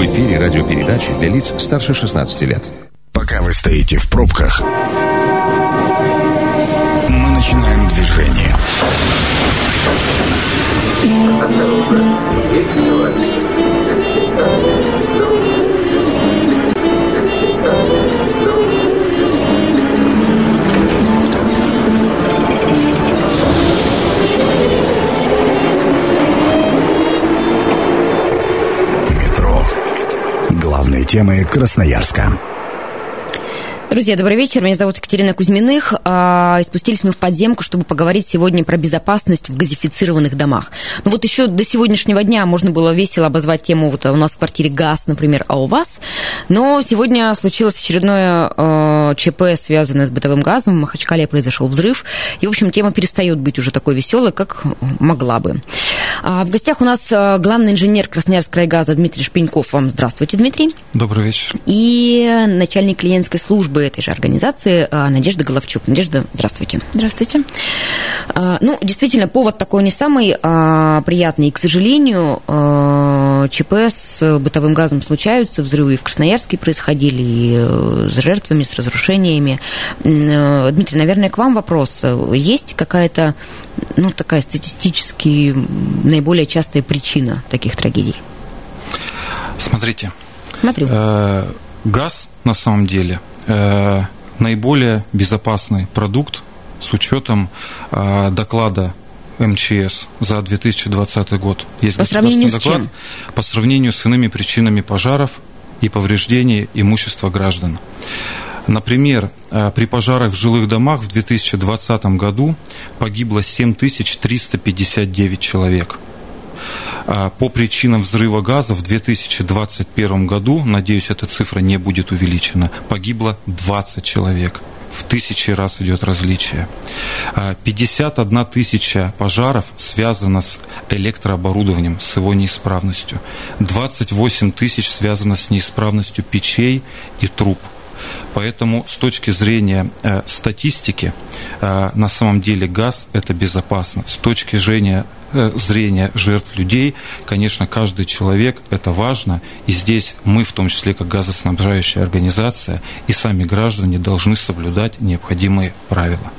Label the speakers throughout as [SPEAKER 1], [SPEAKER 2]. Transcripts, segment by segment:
[SPEAKER 1] В эфире радиопередачи для лиц старше 16 лет.
[SPEAKER 2] Пока вы стоите в пробках, мы начинаем движение. Темы Красноярска.
[SPEAKER 3] Друзья, добрый вечер. Меня зовут Екатерина Кузьминых. А, и спустились мы в подземку, чтобы поговорить сегодня про безопасность в газифицированных домах. Ну вот еще до сегодняшнего дня можно было весело обозвать тему вот у нас в квартире газ, например, а у вас. Но сегодня случилось очередное э, ЧП, связанное с бытовым газом. В Махачкале произошел взрыв. И, в общем, тема перестает быть уже такой веселой, как могла бы. А, в гостях у нас э, главный инженер Красноярского крайгаза Дмитрий Шпеньков. Вам здравствуйте, Дмитрий.
[SPEAKER 4] Добрый вечер.
[SPEAKER 3] И начальник клиентской службы этой же организации э, Надежда Головчук. Надежда, здравствуйте.
[SPEAKER 5] Здравствуйте.
[SPEAKER 3] А, Ну, действительно, повод такой не самый а, приятный. И, к сожалению, ЧП с бытовым газом случаются, взрывы и в Красноярске происходили, и э, с жертвами, с разрушениями. Дмитрий, наверное, к вам вопрос. Есть какая-то, ну, такая статистически наиболее частая причина таких трагедий?
[SPEAKER 4] Смотрите,
[SPEAKER 3] Смотрю.
[SPEAKER 4] э, газ на самом деле э, наиболее безопасный продукт с учетом э, доклада МЧС за 2020 год. Есть
[SPEAKER 3] По сравнению с
[SPEAKER 4] доклад по сравнению с иными причинами пожаров и повреждений имущества граждан. Например, э, при пожарах в жилых домах в 2020 году погибло 7359 человек. А По причинам взрыва газа в 2021 году, надеюсь, эта цифра не будет увеличена, погибло 20 человек. В тысячи раз идет различие. А 51 тысяча пожаров связано с электрооборудованием, с его неисправностью. 28 тысяч связано с неисправностью печей и труб. Поэтому с точки зрения э, статистики, э, на самом деле газ это безопасно. С точки зрения, э, зрения жертв людей, конечно, каждый человек это важно. И здесь мы, в том числе как газоснабжающая организация, и сами граждане должны соблюдать необходимые правила.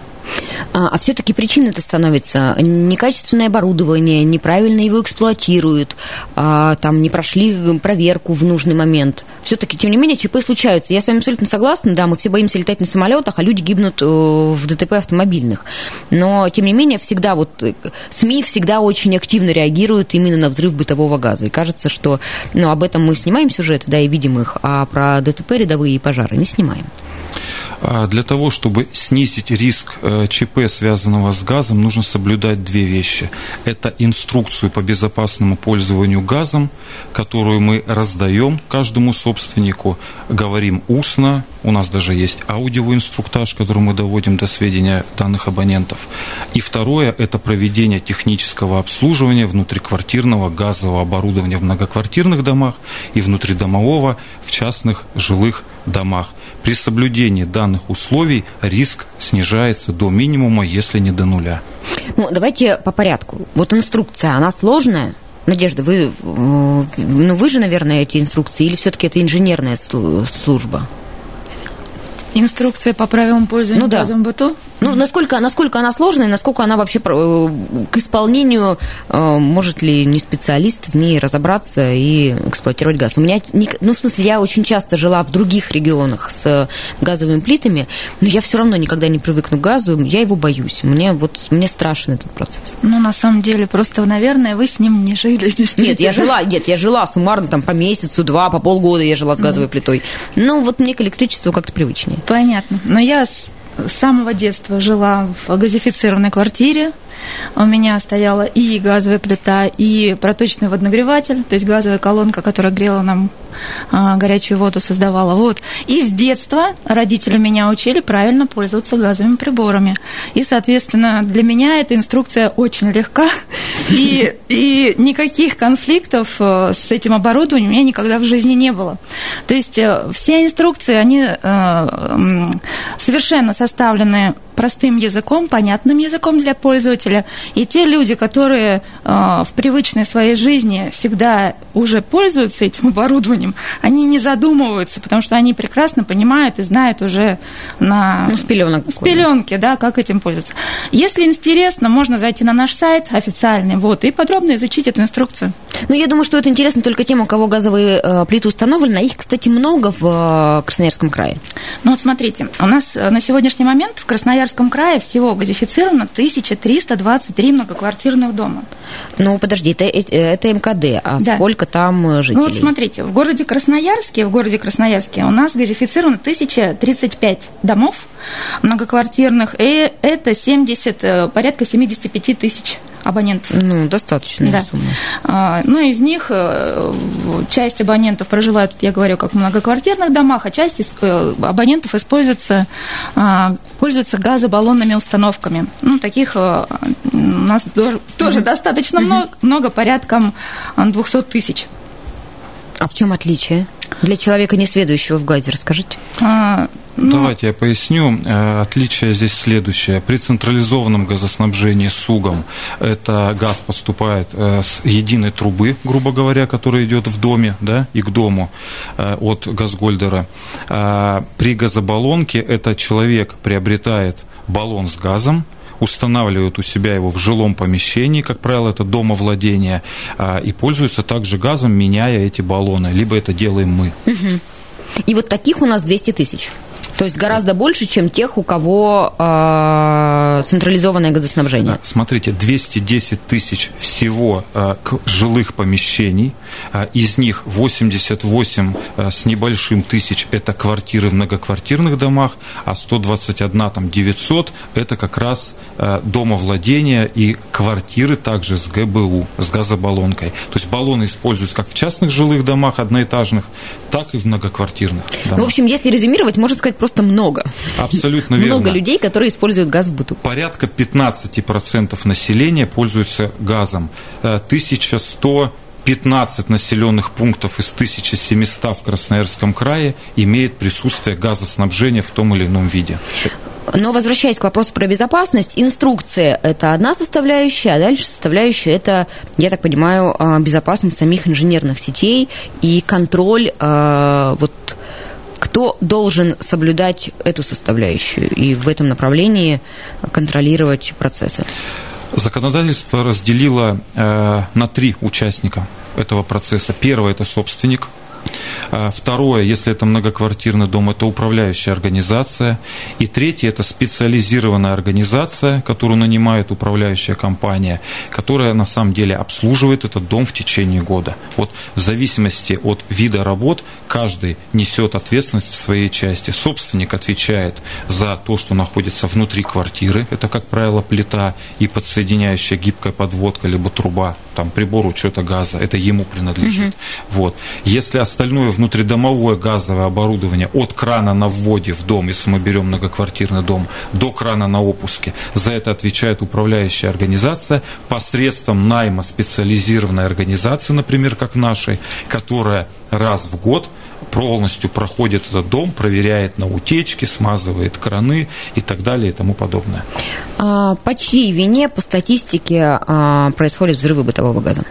[SPEAKER 3] А, а все-таки причиной это становится некачественное оборудование, неправильно его эксплуатируют, а, там не прошли проверку в нужный момент. Все-таки, тем не менее, ЧП случаются. Я с вами абсолютно согласна, да, мы все боимся летать на самолетах, а люди гибнут э, в ДТП автомобильных. Но, тем не менее, всегда вот э, СМИ всегда очень активно реагируют именно на взрыв бытового газа. И кажется, что ну, об этом мы снимаем сюжеты, да, и видим их, а про ДТП рядовые и пожары не снимаем.
[SPEAKER 4] А Для того, чтобы снизить риск э, ЧП, связанного с газом, нужно соблюдать две вещи. Это инструкцию по безопасному пользованию газом, которую мы раздаем каждому собственнику, говорим устно, у нас даже есть аудиоинструктаж, который мы доводим до сведения данных абонентов. И второе – это проведение технического обслуживания внутриквартирного газового оборудования в многоквартирных домах и внутридомового в частных жилых домах. При соблюдении данных условий риск снижается до минимума, если не до нуля.
[SPEAKER 3] Ну, давайте по порядку. Вот инструкция, она сложная? Надежда, вы, э, ну, вы же, наверное, эти инструкции, или все-таки это инженерная слу- служба?
[SPEAKER 5] Инструкция по правилам пользования
[SPEAKER 3] Ну да.
[SPEAKER 5] газом быту.
[SPEAKER 3] Ну, насколько, насколько она сложная, насколько она вообще э, к исполнению, э, может ли не специалист в ней разобраться и эксплуатировать газ? У меня, ну, в смысле, я очень часто жила в других регионах с газовыми плитами, но я все равно никогда не привыкну к газу, я его боюсь. Мне вот, мне страшен этот процесс.
[SPEAKER 5] Ну, на самом деле, просто, наверное, вы с ним не жили.
[SPEAKER 3] Нет, я жила, нет, я жила суммарно там по месяцу, два, по полгода я жила с газовой плитой. Ну, вот мне к электричеству как-то привычнее.
[SPEAKER 5] Понятно. Но я с самого детства жила в газифицированной квартире. У меня стояла и газовая плита, и проточный водонагреватель, то есть газовая колонка, которая грела нам горячую воду, создавала. Вот. И с детства родители меня учили правильно пользоваться газовыми приборами. И, соответственно, для меня эта инструкция очень легка. И, и никаких конфликтов э, с этим оборудованием у меня никогда в жизни не было. То есть э, все инструкции, они э, совершенно составлены простым языком, понятным языком для пользователя. И те люди, которые в привычной своей жизни всегда уже пользуются этим оборудованием, использованием, они не задумываются, потому что они прекрасно понимают и знают уже на...
[SPEAKER 3] Ну, с пеленок.
[SPEAKER 5] С пеленки, да, как этим пользоваться. Если интересно, можно зайти на наш сайт официальный, вот, и подробно изучить эту инструкцию.
[SPEAKER 3] Ну, я думаю, что это интересно только тем, у кого газовые э, плиты установлены, их, кстати, много в э, Красноярском крае.
[SPEAKER 5] Ну, вот смотрите, у нас э, на сегодняшний момент в Красноярском крае всего газифицировано 1323 многоквартирных дома.
[SPEAKER 3] Ну, подожди, это, это МКД, а да. сколько там жителей?
[SPEAKER 5] Ну, вот смотрите, в городе Красноярске, в городе Красноярске у нас газифицировано 1035 домов многоквартирных, и это 70, порядка 75 тысяч абонентов.
[SPEAKER 3] Ну, достаточно.
[SPEAKER 5] Да.
[SPEAKER 3] сумма.
[SPEAKER 5] А, ну, из них э, часть абонентов проживают, я говорю, как в многоквартирных домах, а часть э, абонентов используется, а, пользуются газобаллонными установками. Ну, таких э, у нас тоже mm-hmm. достаточно mm-hmm. много, много, порядком 200 тысяч.
[SPEAKER 3] А в чем отличие? Для человека, не следующего в газе, расскажите. А,
[SPEAKER 4] ну... Давайте я поясню. Э, отличие здесь следующее. При централизованном газоснабжении с УГом это газ поступает э, с единой трубы, грубо говоря, которая идет в доме да, и к дому э, от газгольдера. При газобаллонке это человек приобретает баллон с газом, устанавливают у себя его в жилом помещении, как правило, это домовладение, и пользуются также газом, меняя эти баллоны. Либо это делаем мы.
[SPEAKER 3] И вот таких у нас 200 тысяч. То есть гораздо больше, чем тех, у кого э, централизованное газоснабжение.
[SPEAKER 4] Смотрите, 210 тысяч всего э, жилых помещений. Э, из них 88 э, с небольшим тысяч – это квартиры в многоквартирных домах, а 121 там 900 – это как раз э, домовладения и квартиры также с ГБУ, с газобаллонкой. То есть баллоны используются как в частных жилых домах одноэтажных, так и в многоквартирных домах.
[SPEAKER 3] Ну, в общем, если резюмировать, можно сказать просто много.
[SPEAKER 4] Абсолютно верно.
[SPEAKER 3] Много людей, которые используют газ в быту.
[SPEAKER 4] Порядка 15% населения пользуются газом. 1100 э, 15 населенных пунктов из 1700 в Красноярском крае имеет присутствие газоснабжения в том или ином виде.
[SPEAKER 3] Но возвращаясь к вопросу про безопасность, инструкция – это одна составляющая, а дальше составляющая – это, я так понимаю, а, безопасность самих инженерных сетей и контроль а, вот кто должен соблюдать эту составляющую и в этом направлении контролировать процессы?
[SPEAKER 4] Законодательство разделило э, на три участника этого процесса. Первый – это собственник – второе, если это многоквартирный дом, это управляющая организация. И третье, это специализированная организация, которую нанимает управляющая компания, которая на самом деле обслуживает этот дом в течение года. Вот в зависимости от вида работ каждый несет ответственность в своей части. Собственник отвечает за то, что находится внутри квартиры. Это, как правило, плита и подсоединяющая гибкая подводка, либо труба, там прибор учета газа. Это ему принадлежит. Угу. Вот. Если остальное внутридомовое газовое оборудование от крана на вводе в дом, если мы берем многоквартирный дом, до крана на опуске, за это отвечает управляющая организация посредством найма специализированной организации, например, как нашей, которая раз в год полностью проходит этот дом, проверяет на утечки, смазывает краны и так далее и тому подобное.
[SPEAKER 3] А по чьей вине по статистике а, происходят взрывы бытового газа?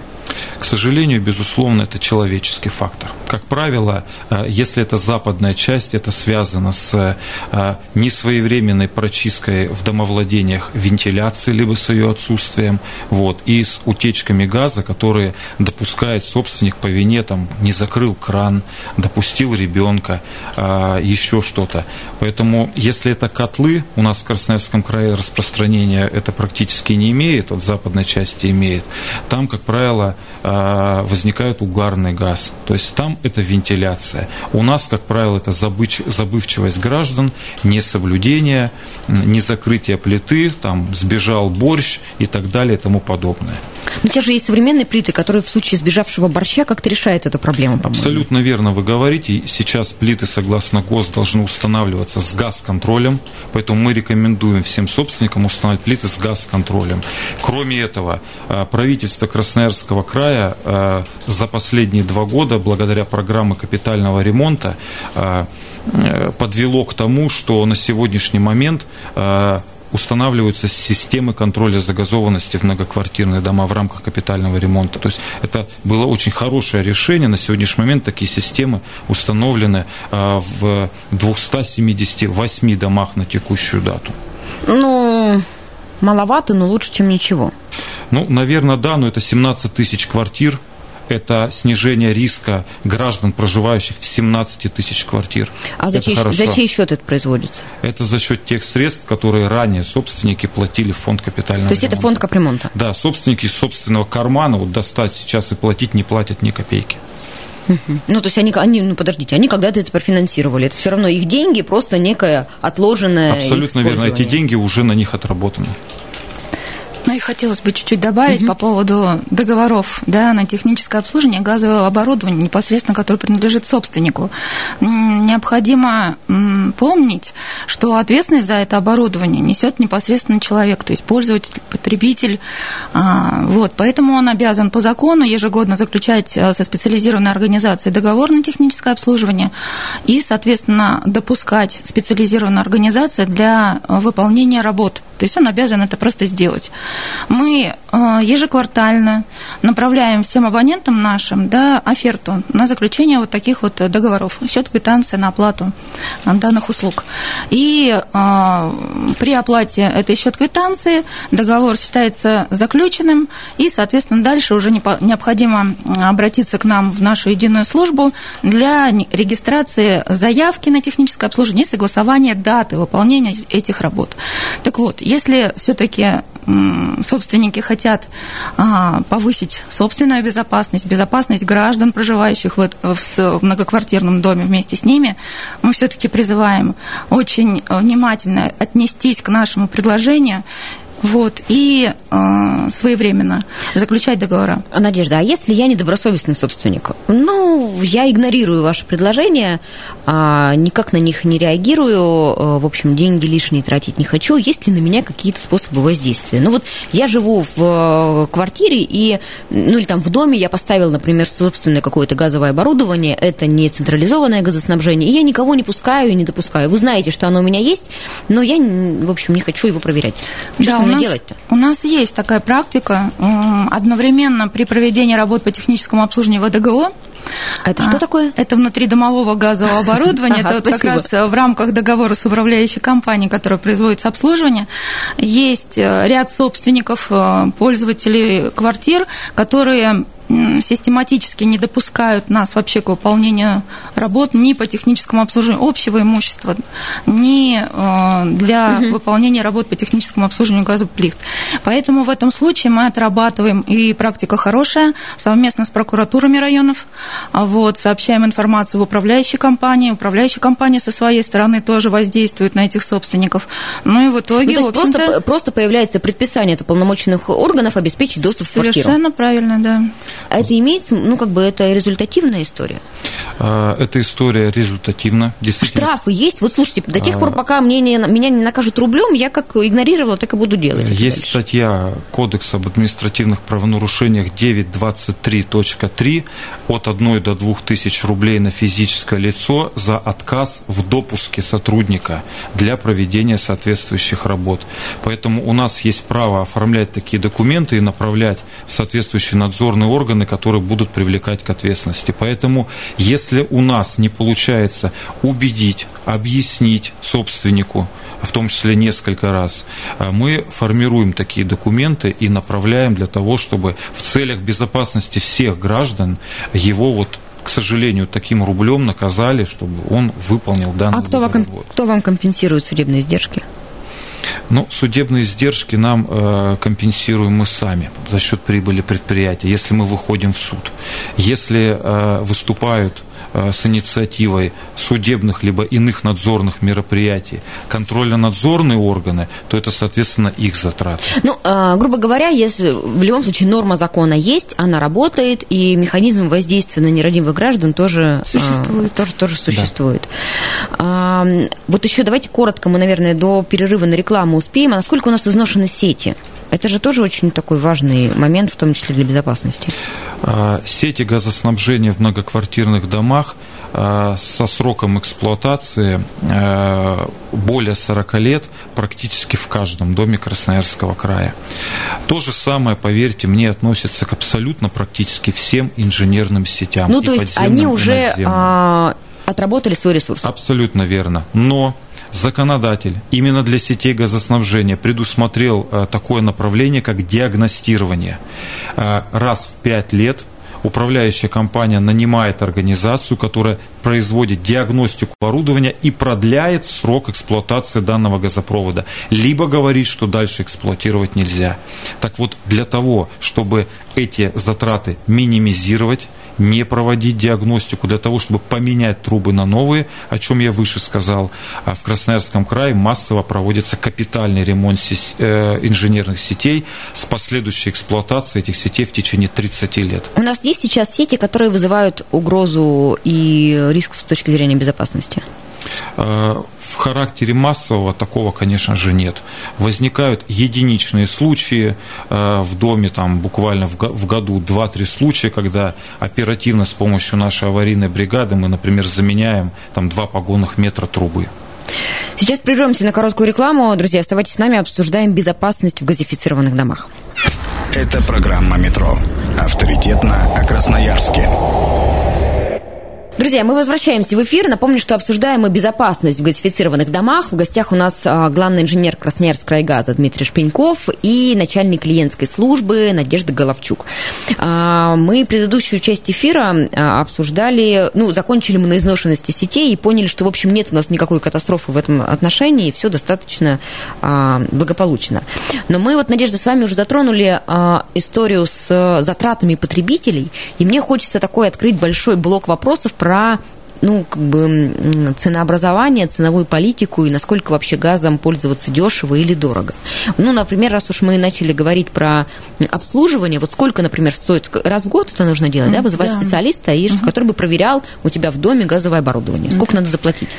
[SPEAKER 4] К сожалению, безусловно, это человеческий фактор. Как правило, э, если это западная часть, это связано с э, несвоевременной прочисткой в домовладениях вентиляции, либо с ее отсутствием, вот, и с утечками газа, которые допускает собственник по вине, там, не закрыл кран, допустил ребенка, э, еще что-то. Поэтому, если это котлы, у нас в Красноярском крае распространения это практически не имеет, от западной части имеет, там, как правило, возникает угарный газ. То есть там это вентиляция. У нас, как правило, это забывчивость граждан, несоблюдение, незакрытие плиты, там сбежал борщ и так далее и тому подобное.
[SPEAKER 3] Но сейчас же есть современные плиты, которые в случае сбежавшего борща как-то решают эту проблему,
[SPEAKER 4] по-моему. Абсолютно верно вы говорите. Сейчас плиты, согласно ГОС, должны устанавливаться с газ-контролем, поэтому мы рекомендуем всем собственникам устанавливать плиты с газ-контролем. Кроме этого, э, правительство Красноярского края э, за последние два года, благодаря программе капитального ремонта, э, подвело к тому, что на сегодняшний момент устанавливаются системы контроля загазованности в многоквартирные дома в рамках капитального ремонта. То есть это было очень хорошее решение. На сегодняшний момент такие системы установлены в 278 домах на текущую дату.
[SPEAKER 3] Ну, маловато, но лучше, чем ничего.
[SPEAKER 4] Ну, наверное, да, но это 17 тысяч квартир это снижение риска граждан, проживающих в 17 тысяч квартир.
[SPEAKER 3] А за чей, за чей счет это производится?
[SPEAKER 4] Это за счет тех средств, которые ранее собственники платили в фонд капитального
[SPEAKER 3] То есть
[SPEAKER 4] ремонта.
[SPEAKER 3] это фонд капремонта?
[SPEAKER 4] Да, собственники из собственного кармана вот достать сейчас и платить не платят ни копейки.
[SPEAKER 3] Ну, то есть они, они, ну, подождите, они когда-то это профинансировали. Это все равно их деньги, просто некое отложенное
[SPEAKER 4] Абсолютно верно. Эти деньги уже на них отработаны.
[SPEAKER 5] Ну и хотелось бы чуть-чуть добавить угу. по поводу договоров да, на техническое обслуживание газового оборудования, непосредственно которое принадлежит собственнику. Необходимо помнить, что ответственность за это оборудование несет непосредственно человек, то есть пользователь, потребитель. А, вот, поэтому он обязан по закону ежегодно заключать э, со специализированной организацией договор на техническое обслуживание и, соответственно, допускать специализированную организацию для выполнения работ. То есть он обязан это просто сделать. Мы э, ежеквартально направляем всем абонентам нашим да, оферту на заключение вот таких вот договоров, счет квитанции на оплату данных услуг. И э, при оплате этой счет квитанции договор считается заключенным, и, соответственно, дальше уже необходимо обратиться к нам в нашу единую службу для регистрации заявки на техническое обслуживание и согласования даты выполнения этих работ. Так вот, если все-таки собственники хотят а, повысить собственную безопасность, безопасность граждан, проживающих в многоквартирном доме вместе с ними, мы все-таки призываем очень внимательно отнестись к нашему предложению вот, и э, своевременно заключать договора.
[SPEAKER 3] Надежда, а если я недобросовестный собственник? Ну, я игнорирую ваши предложения, а, никак на них не реагирую, а, в общем, деньги лишние тратить не хочу. Есть ли на меня какие-то способы воздействия? Ну вот я живу в э, квартире, и, ну или там в доме я поставил, например, собственное какое-то газовое оборудование, это не централизованное газоснабжение, и я никого не пускаю и не допускаю. Вы знаете, что оно у меня есть, но я, в общем, не хочу его проверять. Что да,
[SPEAKER 5] нас,
[SPEAKER 3] делать-то?
[SPEAKER 5] У нас есть такая практика. Одновременно при проведении работ по техническому обслуживанию ВДГО
[SPEAKER 3] а это что а, такое?
[SPEAKER 5] Это внутридомового газового оборудования. Это как раз в рамках договора с управляющей компанией, которая производит обслуживание. Есть э, ряд собственников, э, пользователей квартир, которые систематически не допускают нас вообще к выполнению работ ни по техническому обслуживанию общего имущества, ни э, для угу. выполнения работ по техническому обслуживанию газоплит. Поэтому в этом случае мы отрабатываем, и практика хорошая, совместно с прокуратурами районов, а вот, сообщаем информацию в управляющей компании, управляющая компания со своей стороны тоже воздействует на этих собственников. Ну и в итоге,
[SPEAKER 3] ну, есть просто, просто появляется предписание от уполномоченных органов обеспечить доступ
[SPEAKER 5] Совершенно
[SPEAKER 3] в квартиру.
[SPEAKER 5] Совершенно правильно, да.
[SPEAKER 3] А это имеется, ну, как бы это результативная история?
[SPEAKER 4] А, эта история результативна. Действительно.
[SPEAKER 3] Штрафы есть? Вот слушайте, до тех пор, пока мне не, меня не накажут рублем, я как игнорировала, так и буду делать.
[SPEAKER 4] Есть дальше. статья Кодекса об административных правонарушениях 923.3 от 1 до 2 тысяч рублей на физическое лицо за отказ в допуске сотрудника для проведения соответствующих работ. Поэтому у нас есть право оформлять такие документы и направлять в соответствующие надзорные органы, которые будут привлекать к ответственности. Поэтому если у нас не получается убедить, объяснить собственнику, в том числе несколько раз, а мы формируем такие документы и направляем для того, чтобы в целях безопасности всех граждан его вот к сожалению, таким рублем наказали, чтобы он выполнил данную
[SPEAKER 3] А кто вам, кто вам компенсирует судебные издержки?
[SPEAKER 4] Ну, судебные издержки нам э, компенсируем мы сами за счет прибыли предприятия, если мы выходим в суд. Если э, выступают с инициативой судебных либо иных надзорных мероприятий контрольно-надзорные органы, то это, соответственно, их затраты.
[SPEAKER 3] Ну, а, грубо говоря, если в любом случае норма закона есть, она работает, и механизм воздействия на нерадивых граждан тоже существует. тоже, тоже существует. Да. Вот еще давайте коротко, мы, наверное, до перерыва на рекламу успеем. А насколько у нас изношены сети? Это же тоже очень такой важный момент, в том числе для безопасности.
[SPEAKER 4] А, сети газоснабжения в многоквартирных домах э, со сроком эксплуатации э, более 40 лет практически в каждом доме Красноярского края. То же самое, поверьте мне, относится к абсолютно практически всем инженерным сетям.
[SPEAKER 3] Ну, то есть они уже а, отработали свой ресурс.
[SPEAKER 4] Абсолютно верно. Но законодатель именно для сетей газоснабжения предусмотрел э, такое направление, как диагностирование. Э, раз в пять лет управляющая компания нанимает организацию, которая производит диагностику оборудования и продляет срок эксплуатации данного газопровода, либо говорит, что дальше эксплуатировать нельзя. Так вот, для того, чтобы эти затраты минимизировать, не проводить диагностику для того, чтобы поменять трубы на новые, о чем я выше сказал. А в Красноярском крае массово проводится капитальный ремонт э, инженерных сетей с последующей эксплуатацией этих сетей в течение 30 лет.
[SPEAKER 3] У нас есть сейчас сети, которые вызывают угрозу и риск с точки зрения безопасности?
[SPEAKER 4] Э, в характере массового такого, конечно же, нет. Возникают единичные случаи э, в доме, там буквально в году 2-3 случая, когда оперативно с помощью нашей аварийной бригады мы, например, заменяем там два погонных метра трубы.
[SPEAKER 3] Сейчас прервемся на короткую рекламу. Друзья, оставайтесь с нами, обсуждаем безопасность в газифицированных домах.
[SPEAKER 2] Это программа «Метро». Авторитетно о Красноярске.
[SPEAKER 3] Друзья, мы возвращаемся в эфир. Напомню, что обсуждаем мы безопасность в газифицированных домах. В гостях у нас а, главный инженер Красноярск крайгаза Дмитрий Шпеньков и начальник клиентской службы Надежда Головчук. А, мы предыдущую часть эфира а, обсуждали, ну, закончили мы на изношенности сетей и поняли, что, в общем, нет у нас никакой катастрофы в этом отношении, и все достаточно благополучно. Но мы вот, Надежда, с вами уже затронули историю с затратами потребителей, и мне хочется такой открыть большой блок вопросов про про ну, как бы ценообразование, ценовую политику и насколько вообще газом пользоваться дешево или дорого. Ну, например, раз уж мы начали говорить про обслуживание, вот сколько, например, стоит, раз в год это нужно делать, да, вызывать да. специалиста, и, угу. который бы проверял у тебя в доме газовое оборудование. Сколько да. надо заплатить?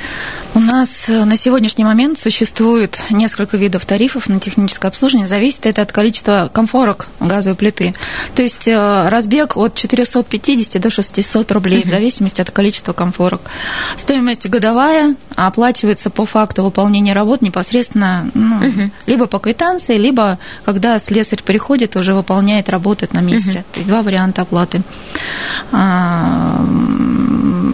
[SPEAKER 5] У нас э, на сегодняшний момент существует несколько видов тарифов на техническое обслуживание. Зависит это от количества комфорок газовой плиты. То есть э, разбег от 450 до 600 рублей угу. в зависимости от количества комфорок 40. Стоимость годовая оплачивается по факту выполнения работ непосредственно ну, угу. либо по квитанции, либо когда слесарь приходит, уже выполняет, работает на месте. Угу. То есть два варианта оплаты.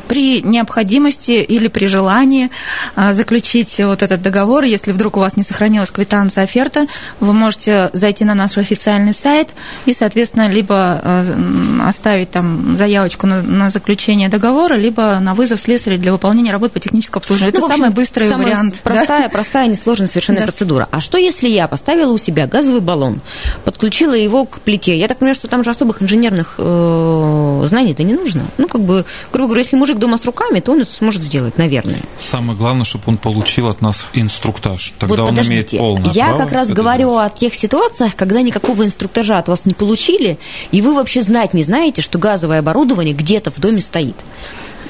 [SPEAKER 5] При необходимости или при желании а, заключить вот этот договор, если вдруг у вас не сохранилась квитанция оферта, вы можете зайти на наш официальный сайт и, соответственно, либо а, оставить там заявочку на, на заключение договора, либо на вызов слесаря для выполнения работ по техническому обслуживанию. Это ну, общем, самый быстрый самый вариант.
[SPEAKER 3] Простая, да? простая, несложная совершенно да. процедура. А что, если я поставила у себя газовый баллон, подключила его к плите? Я так понимаю, что там же особых инженерных э, знаний-то не нужно. Ну, как бы, грубо говоря, если мужик дома с руками, то он это сможет сделать, наверное.
[SPEAKER 4] Самое главное, чтобы он получил от нас инструктаж. Тогда
[SPEAKER 3] вот,
[SPEAKER 4] он имеет полное
[SPEAKER 3] Я
[SPEAKER 4] право
[SPEAKER 3] как раз говорю делать. о тех ситуациях, когда никакого инструктажа от вас не получили, и вы вообще знать не знаете, что газовое оборудование где-то в доме стоит.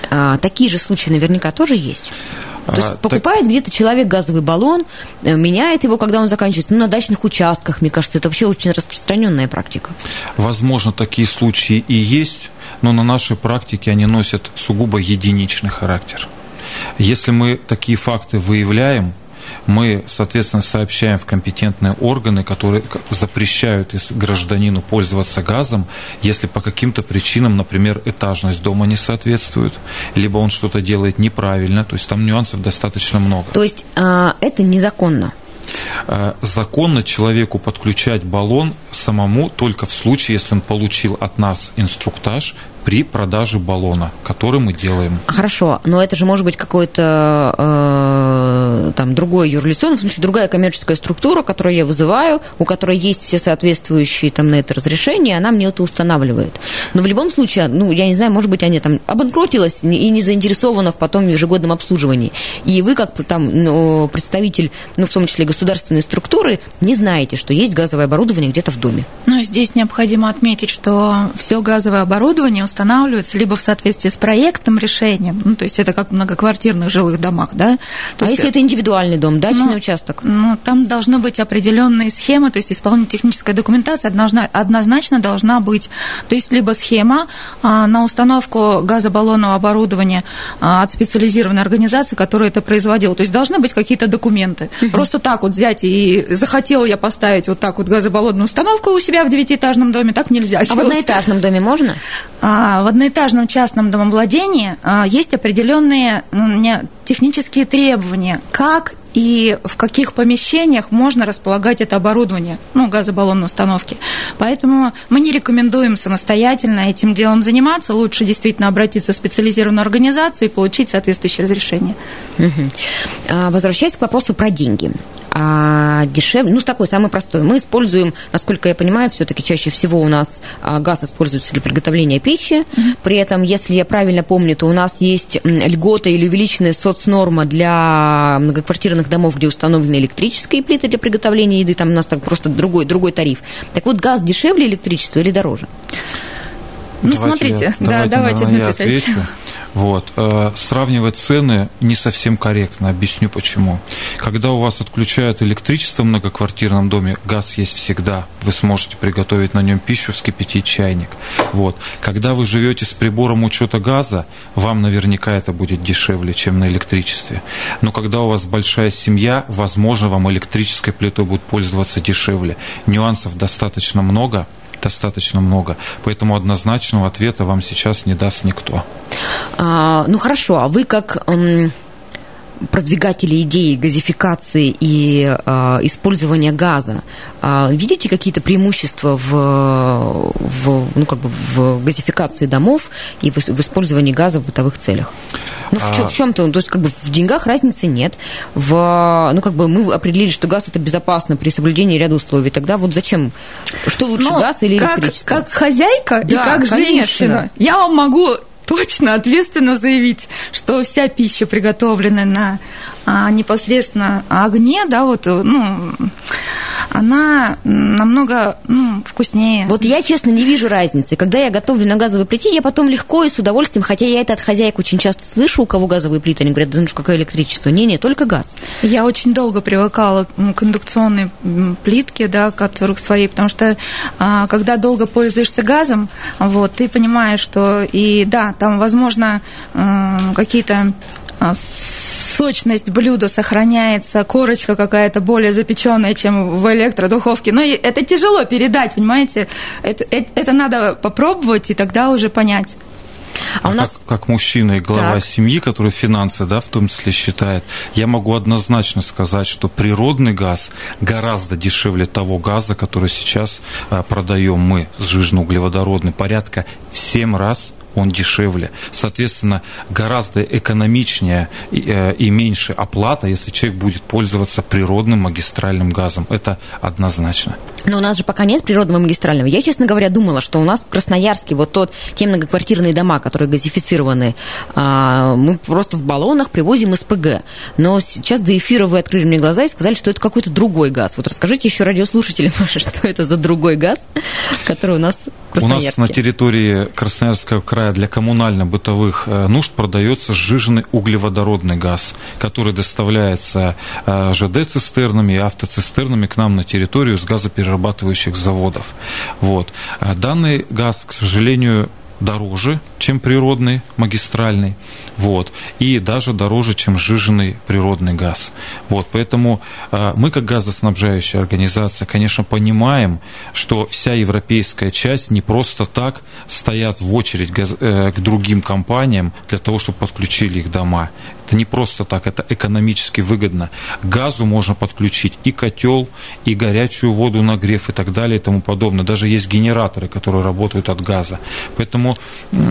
[SPEAKER 3] А, такие же случаи наверняка тоже есть. То есть а, покупает так... где-то человек газовый баллон, э, меняет его, когда он заканчивается. Ну, на дачных участках, мне кажется, это вообще очень распространенная практика.
[SPEAKER 4] Возможно, такие случаи и есть, но на нашей практике они носят сугубо единичный характер. Если мы такие факты выявляем, мы, соответственно, сообщаем в компетентные органы, которые запрещают гражданину пользоваться газом, если по каким-то причинам, например, этажность дома не соответствует, либо он что-то делает неправильно, то есть там нюансов достаточно много.
[SPEAKER 3] То есть а, это незаконно?
[SPEAKER 4] А, законно человеку подключать баллон самому только в случае, если он получил от нас инструктаж при продаже баллона, который мы делаем.
[SPEAKER 3] Хорошо, но это же может быть какой-то э, там другой юрлицо, в смысле другая коммерческая структура, которую я вызываю, у которой есть все соответствующие там на это разрешения, она мне это устанавливает. Но в любом случае, ну, я не знаю, может быть, они там обанкротилась и не заинтересована в потом ежегодном обслуживании. И вы, как там ну, представитель, ну, в том числе государственной структуры, не знаете, что есть газовое оборудование где-то в доме.
[SPEAKER 5] Ну, здесь необходимо отметить, что все газовое оборудование устанавливаются либо в соответствии с проектом решением, ну, то есть это как в многоквартирных жилых домах, да.
[SPEAKER 3] То а
[SPEAKER 5] есть,
[SPEAKER 3] если это индивидуальный дом, дачный ну, участок?
[SPEAKER 5] Ну, там должны быть определенные схемы, то есть исполнительная техническая документация однозначно должна быть. То есть либо схема а, на установку газобаллонного оборудования а, от специализированной организации, которая это производила. То есть должны быть какие-то документы. Угу. Просто так вот взять и захотела я поставить вот так вот газобаллонную установку у себя в девятиэтажном доме, так нельзя.
[SPEAKER 3] А в одноэтажном доме можно?
[SPEAKER 5] А, в одноэтажном частном домовладении а, есть определенные технические требования, как и в каких помещениях можно располагать это оборудование, ну, газобаллонной установки. Поэтому мы не рекомендуем самостоятельно этим делом заниматься, лучше действительно обратиться в специализированную организацию и получить соответствующее разрешение.
[SPEAKER 3] Угу. Возвращаясь к вопросу про деньги а дешевле, ну, такой самый простой. Мы используем, насколько я понимаю, все-таки чаще всего у нас а, газ используется для приготовления пищи. Mm-hmm. При этом, если я правильно помню, то у нас есть льгота или увеличенная соцнорма для многоквартирных домов, где установлены электрические плиты для приготовления еды. Там у нас так просто другой, другой тариф. Так вот, газ дешевле электричества или дороже?
[SPEAKER 5] Ну, давайте смотрите,
[SPEAKER 4] я, да, давайте, давайте я отвечу. Вот. Э, сравнивать цены не совсем корректно, объясню почему. Когда у вас отключают электричество в многоквартирном доме, газ есть всегда. Вы сможете приготовить на нем пищу, вскипятить чайник. Вот. Когда вы живете с прибором учета газа, вам наверняка это будет дешевле, чем на электричестве. Но когда у вас большая семья, возможно, вам электрической плитой будет пользоваться дешевле. Нюансов достаточно много, достаточно много. Поэтому однозначного ответа вам сейчас не даст никто.
[SPEAKER 3] А, ну хорошо, а вы как продвигатели идеи газификации и э, использования газа, э, видите какие-то преимущества в, в, ну, как бы в газификации домов и в, в использовании газа в бытовых целях? Ну, в, чем, в чем-то, то есть, как бы в деньгах разницы нет. В, ну, как бы мы определили, что газ это безопасно при соблюдении ряда условий. Тогда вот зачем? Что лучше, Но газ или электричество?
[SPEAKER 5] Как, как хозяйка да, и как конечно. женщина, я вам могу точно, ответственно заявить, что вся пища, приготовленная на непосредственно огне, да, вот, ну, она намного ну, вкуснее.
[SPEAKER 3] Вот я, честно, не вижу разницы. Когда я готовлю на газовой плите, я потом легко и с удовольствием, хотя я это от хозяек очень часто слышу, у кого газовые плиты, они говорят, да ну какое электричество. Не-не, только газ.
[SPEAKER 5] Я очень долго привыкала к индукционной плитке, да, которых своей, потому что а, когда долго пользуешься газом, вот, ты понимаешь, что и да, там, возможно, какие-то а, сочность блюда сохраняется, корочка какая-то более запеченная, чем в электродуховке. Но это тяжело передать, понимаете? Это, это, это надо попробовать и тогда уже понять.
[SPEAKER 4] А, а у нас... как, как мужчина и глава так. семьи, который финансы, да, в том числе считает, я могу однозначно сказать, что природный газ гораздо дешевле того газа, который сейчас а, продаем мы, сжиженно-углеводородный, порядка в 7 раз он дешевле. Соответственно, гораздо экономичнее и, э, и меньше оплата, если человек будет пользоваться природным магистральным газом. Это однозначно.
[SPEAKER 3] Но у нас же пока нет природного магистрального. Я, честно говоря, думала, что у нас в Красноярске вот тот, те многоквартирные дома, которые газифицированы, а, мы просто в баллонах привозим СПГ. Но сейчас до эфира вы открыли мне глаза и сказали, что это какой-то другой газ. Вот расскажите еще радиослушателям, что это за другой газ, который у нас в Красноярске.
[SPEAKER 4] У нас на территории Красноярского края для коммунально-бытовых э, нужд продается сжиженный углеводородный газ, который доставляется э, ЖД-цистернами и автоцистернами к нам на территорию с газоперерабатывающих заводов. Вот. А данный газ, к сожалению, дороже, чем природный магистральный, вот, и даже дороже, чем сжиженный природный газ. Вот, поэтому э, мы, как газоснабжающая организация, конечно, понимаем, что вся европейская часть не просто так стоят в очередь э, к другим компаниям для того, чтобы подключили их дома. Это не просто так, это экономически выгодно. Газу можно подключить и котел, и горячую воду, нагрев и так далее и тому подобное. Даже есть генераторы, которые работают от газа. Поэтому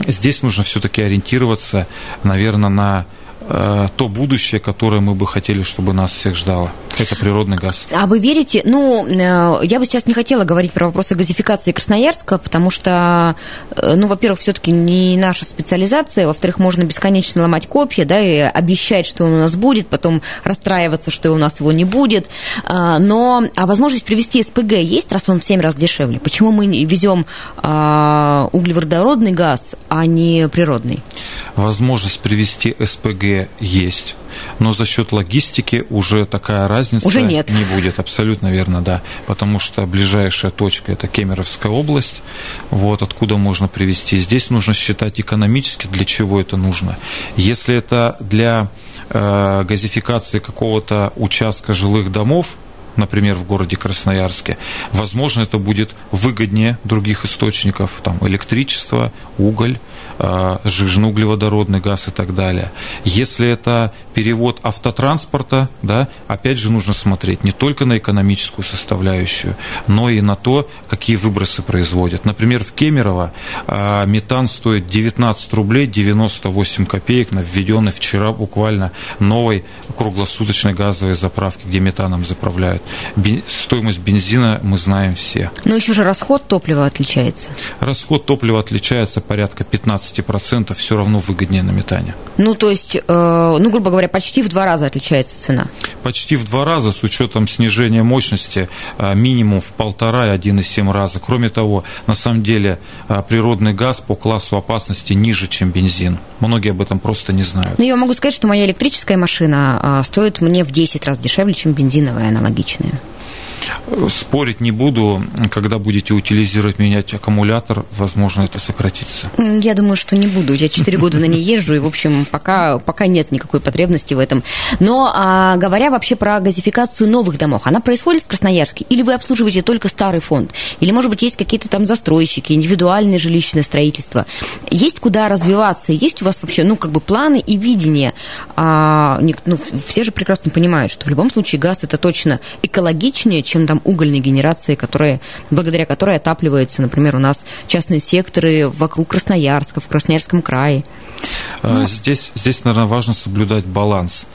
[SPEAKER 4] здесь нужно все-таки ориентироваться, наверное, на э, то будущее, которое мы бы хотели, чтобы нас всех ждало. Это природный газ.
[SPEAKER 3] А вы верите, ну, э, я бы сейчас не хотела говорить про вопросы газификации Красноярска, потому что, э, ну, во-первых, все-таки не наша специализация, во-вторых, можно бесконечно ломать копья, да, и обещать, что он у нас будет, потом расстраиваться, что у нас его не будет. А, но а возможность привести СПГ есть, раз он в 7 раз дешевле? Почему мы везем углеводородный газ, а не природный?
[SPEAKER 4] Возможность привести СПГ есть но за счет логистики уже такая разница
[SPEAKER 3] уже нет.
[SPEAKER 4] не будет. Абсолютно верно, да. Потому что ближайшая точка – это Кемеровская область, вот, откуда можно привезти. Здесь нужно считать экономически, для чего это нужно. Если это для э, газификации какого-то участка жилых домов, например, в городе Красноярске, возможно, это будет выгоднее других источников, там, электричество, уголь, э, жиженно-углеводородный газ и так далее. Если это перевод автотранспорта, да, опять же нужно смотреть не только на экономическую составляющую, но и на то, какие выбросы производят. Например, в Кемерово э, метан стоит 19 рублей 98 копеек на введенной вчера буквально новой круглосуточной газовой заправке, где метаном заправляют. Стоимость бензина мы знаем все.
[SPEAKER 3] Но еще же расход топлива отличается.
[SPEAKER 4] Расход топлива отличается порядка 15%, все равно выгоднее на метане.
[SPEAKER 3] Ну, то есть, э, ну, грубо говоря, почти в два раза отличается цена.
[SPEAKER 4] Почти в два раза с учетом снижения мощности э, минимум в полтора и 1,7 раза. Кроме того, на самом деле э, природный газ по классу опасности ниже, чем бензин. Многие об этом просто не знают.
[SPEAKER 3] Ну, я могу сказать, что моя электрическая машина стоит мне в 10 раз дешевле, чем бензиновая аналогичная.
[SPEAKER 4] Спорить не буду. Когда будете утилизировать, менять аккумулятор, возможно, это сократится.
[SPEAKER 3] Я думаю, что не буду. Я 4 года на ней езжу, и, в общем, пока, пока нет никакой потребности в этом. Но а, говоря вообще про газификацию новых домов, она происходит в Красноярске? Или вы обслуживаете только старый фонд? Или, может быть, есть какие-то там застройщики, индивидуальное жилищное строительство? Есть куда развиваться? Есть у вас вообще, ну, как бы планы и видение? А, ну, все же прекрасно понимают, что в любом случае газ это точно экологичнее, чем чем там угольной генерации, которая, благодаря которой отапливается, например, у нас частные секторы вокруг Красноярска, в Красноярском крае.
[SPEAKER 4] А, ну. Здесь, здесь, наверное, важно соблюдать баланс.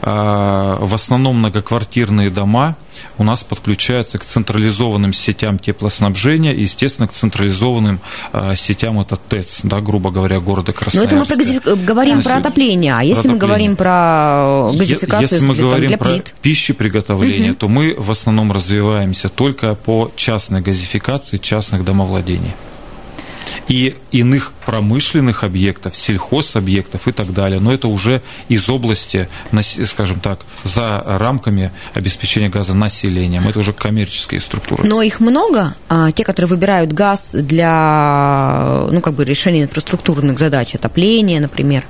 [SPEAKER 4] А, в основном многоквартирные дома у нас подключаются к централизованным сетям теплоснабжения и, естественно, к централизованным а, сетям, это ТЭЦ, да, грубо говоря, города Красноярска.
[SPEAKER 3] Но это мы про, говорим про отопление, а если про мы говорим про газификацию
[SPEAKER 4] Если мы говорим
[SPEAKER 3] для
[SPEAKER 4] про
[SPEAKER 3] плит?
[SPEAKER 4] пищеприготовление, угу. то мы в основном развиваемся только по частной газификации частных домовладений и иных промышленных объектов, сельхозобъектов и так далее. Но это уже из области, скажем так, за рамками обеспечения газа населением. Это уже коммерческие структуры.
[SPEAKER 3] Но их много, а те, которые выбирают газ для ну, как бы решения инфраструктурных задач, отопления, например.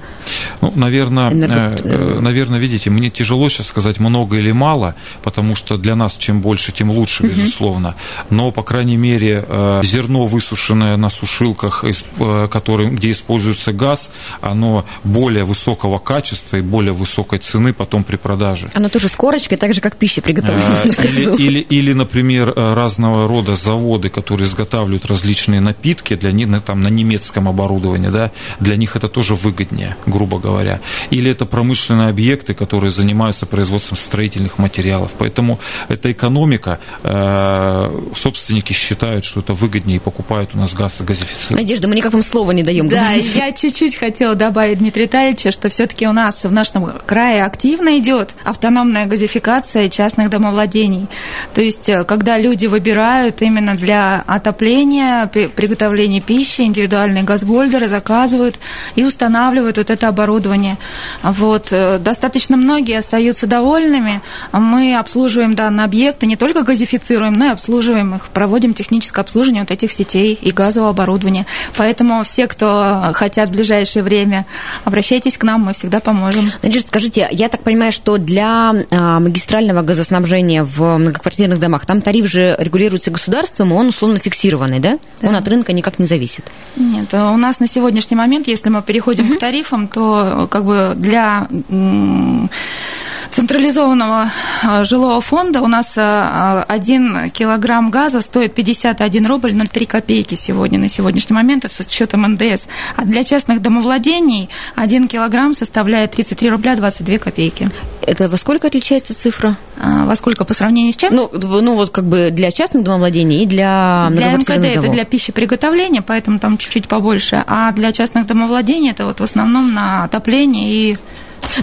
[SPEAKER 4] Ну, наверное, Энерго... Э, наверное, видите, мне тяжело сейчас сказать много или мало, потому что для нас чем больше, тем лучше, безусловно. Но, по крайней мере, э, зерно, высушенное на сушилках, э, который, где используется газ, оно более высокого качества и более высокой цены потом при продаже.
[SPEAKER 3] Оно тоже с корочкой, так же, как пища приготовлена.
[SPEAKER 4] Или, или, или, например, разного рода заводы, которые изготавливают различные напитки для них, там, на немецком оборудовании, да, для них это тоже выгоднее, грубо говоря. Или это промышленные объекты, которые занимаются производством строительных материалов. Поэтому эта экономика, э, собственники считают, что это выгоднее и покупают у нас газ газифицированный.
[SPEAKER 3] Надежда, мы никак вам слова не даем
[SPEAKER 5] да,
[SPEAKER 3] говорить.
[SPEAKER 5] я чуть-чуть хотела добавить, Дмитрий Витальевич, что все-таки у нас в нашем крае активно идет автономная газификация частных домовладений. То есть, э, когда люди выбирают именно для отопления, приготовления пищи, индивидуальные газгольдеры заказывают и устанавливают вот это оборудование. Вот. Э, достаточно многие остаются довольными. Мы обслуживаем данные объекты, не только газифицируем, но и обслуживаем их, проводим техническое обслуживание вот этих сетей и газового оборудования. Поэтому все, кто хотят в ближайшее время, обращайтесь к нам, мы всегда поможем.
[SPEAKER 3] Надежда, скажите, я так понимаю, что для а, магистрального газоснабжения в многоквартирных домах там тариф же регулируется государством, и он условно фиксированный, да? да. Он от рынка никак не зависит.
[SPEAKER 5] Нет, у нас на сегодняшний момент, если мы переходим угу. к тарифам, то как бы для централизованного а, жилого фонда у нас а, один килограмм газа стоит 51 рубль 03 копейки сегодня, на сегодняшний момент, с учетом НДС. А для частных домовладений один килограмм составляет 33 рубля 22 копейки.
[SPEAKER 3] Это во сколько отличается цифра?
[SPEAKER 5] А, во сколько по сравнению с чем?
[SPEAKER 3] Ну, ну вот как бы для частных домовладений и для
[SPEAKER 5] Для МКД
[SPEAKER 3] многоквартирных
[SPEAKER 5] это
[SPEAKER 3] домов.
[SPEAKER 5] для пищеприготовления, поэтому там чуть-чуть побольше. А для частных домовладений это вот в основном на отопление и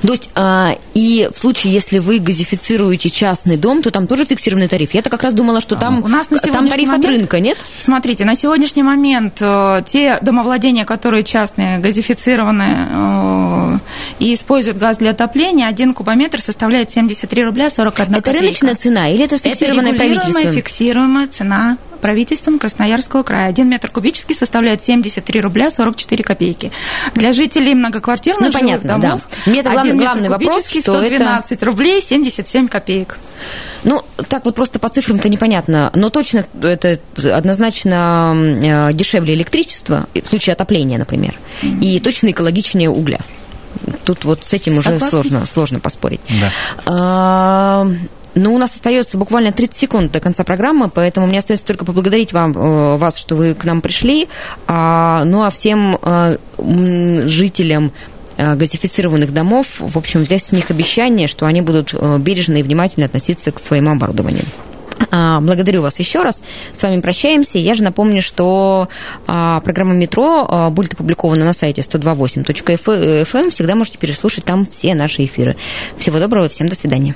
[SPEAKER 3] То есть, а, и в случае, если вы газифицируете частный дом, то там тоже фиксированный тариф. Я-то как раз думала, что там,
[SPEAKER 5] У нас на
[SPEAKER 3] там тариф
[SPEAKER 5] момент-
[SPEAKER 3] от рынка, нет?
[SPEAKER 5] Смотрите, на сегодняшний момент э, те домовладения, которые частные, газифицированные э, и используют газ для отопления, один кубометр составляет 73 рубля 41
[SPEAKER 3] Это
[SPEAKER 5] копейка.
[SPEAKER 3] рыночная цена или это фиксированная
[SPEAKER 5] это
[SPEAKER 3] правительством?
[SPEAKER 5] фиксируемая цена правительством Красноярского края. Один метр кубический составляет 73 рубля 44 копейки. Для жителей многоквартирных
[SPEAKER 3] Ну,
[SPEAKER 5] жилых
[SPEAKER 3] понятно,
[SPEAKER 5] домов
[SPEAKER 3] да. Мне это главный-
[SPEAKER 5] один метр
[SPEAKER 3] главный вопрос,
[SPEAKER 5] кубический
[SPEAKER 3] что это-
[SPEAKER 5] 112 рублей 77 копеек.
[SPEAKER 3] Ну, так вот просто по цифрам-то непонятно, но точно это однозначно э, дешевле электричества, в случае отопления, например, и точно экологичнее угля. Тут вот с этим уже
[SPEAKER 5] Согласна.
[SPEAKER 3] сложно, сложно поспорить.
[SPEAKER 4] Да.
[SPEAKER 3] А, Ну, у нас остается буквально 30 секунд до конца программы, поэтому мне остается только поблагодарить вам, э, вас, что вы к нам пришли. А, Ну, а всем э, жителям э, газифицированных домов, в общем, взять с них обещание, что они будут бережно и внимательно относиться к своему оборудованию. А, Благодарю вас еще раз. С вами прощаемся. Я же напомню, что а, программа «Метро» будет опубликована на сайте 128.fm. Всегда можете переслушать там все наши эфиры. Всего доброго, всем до свидания.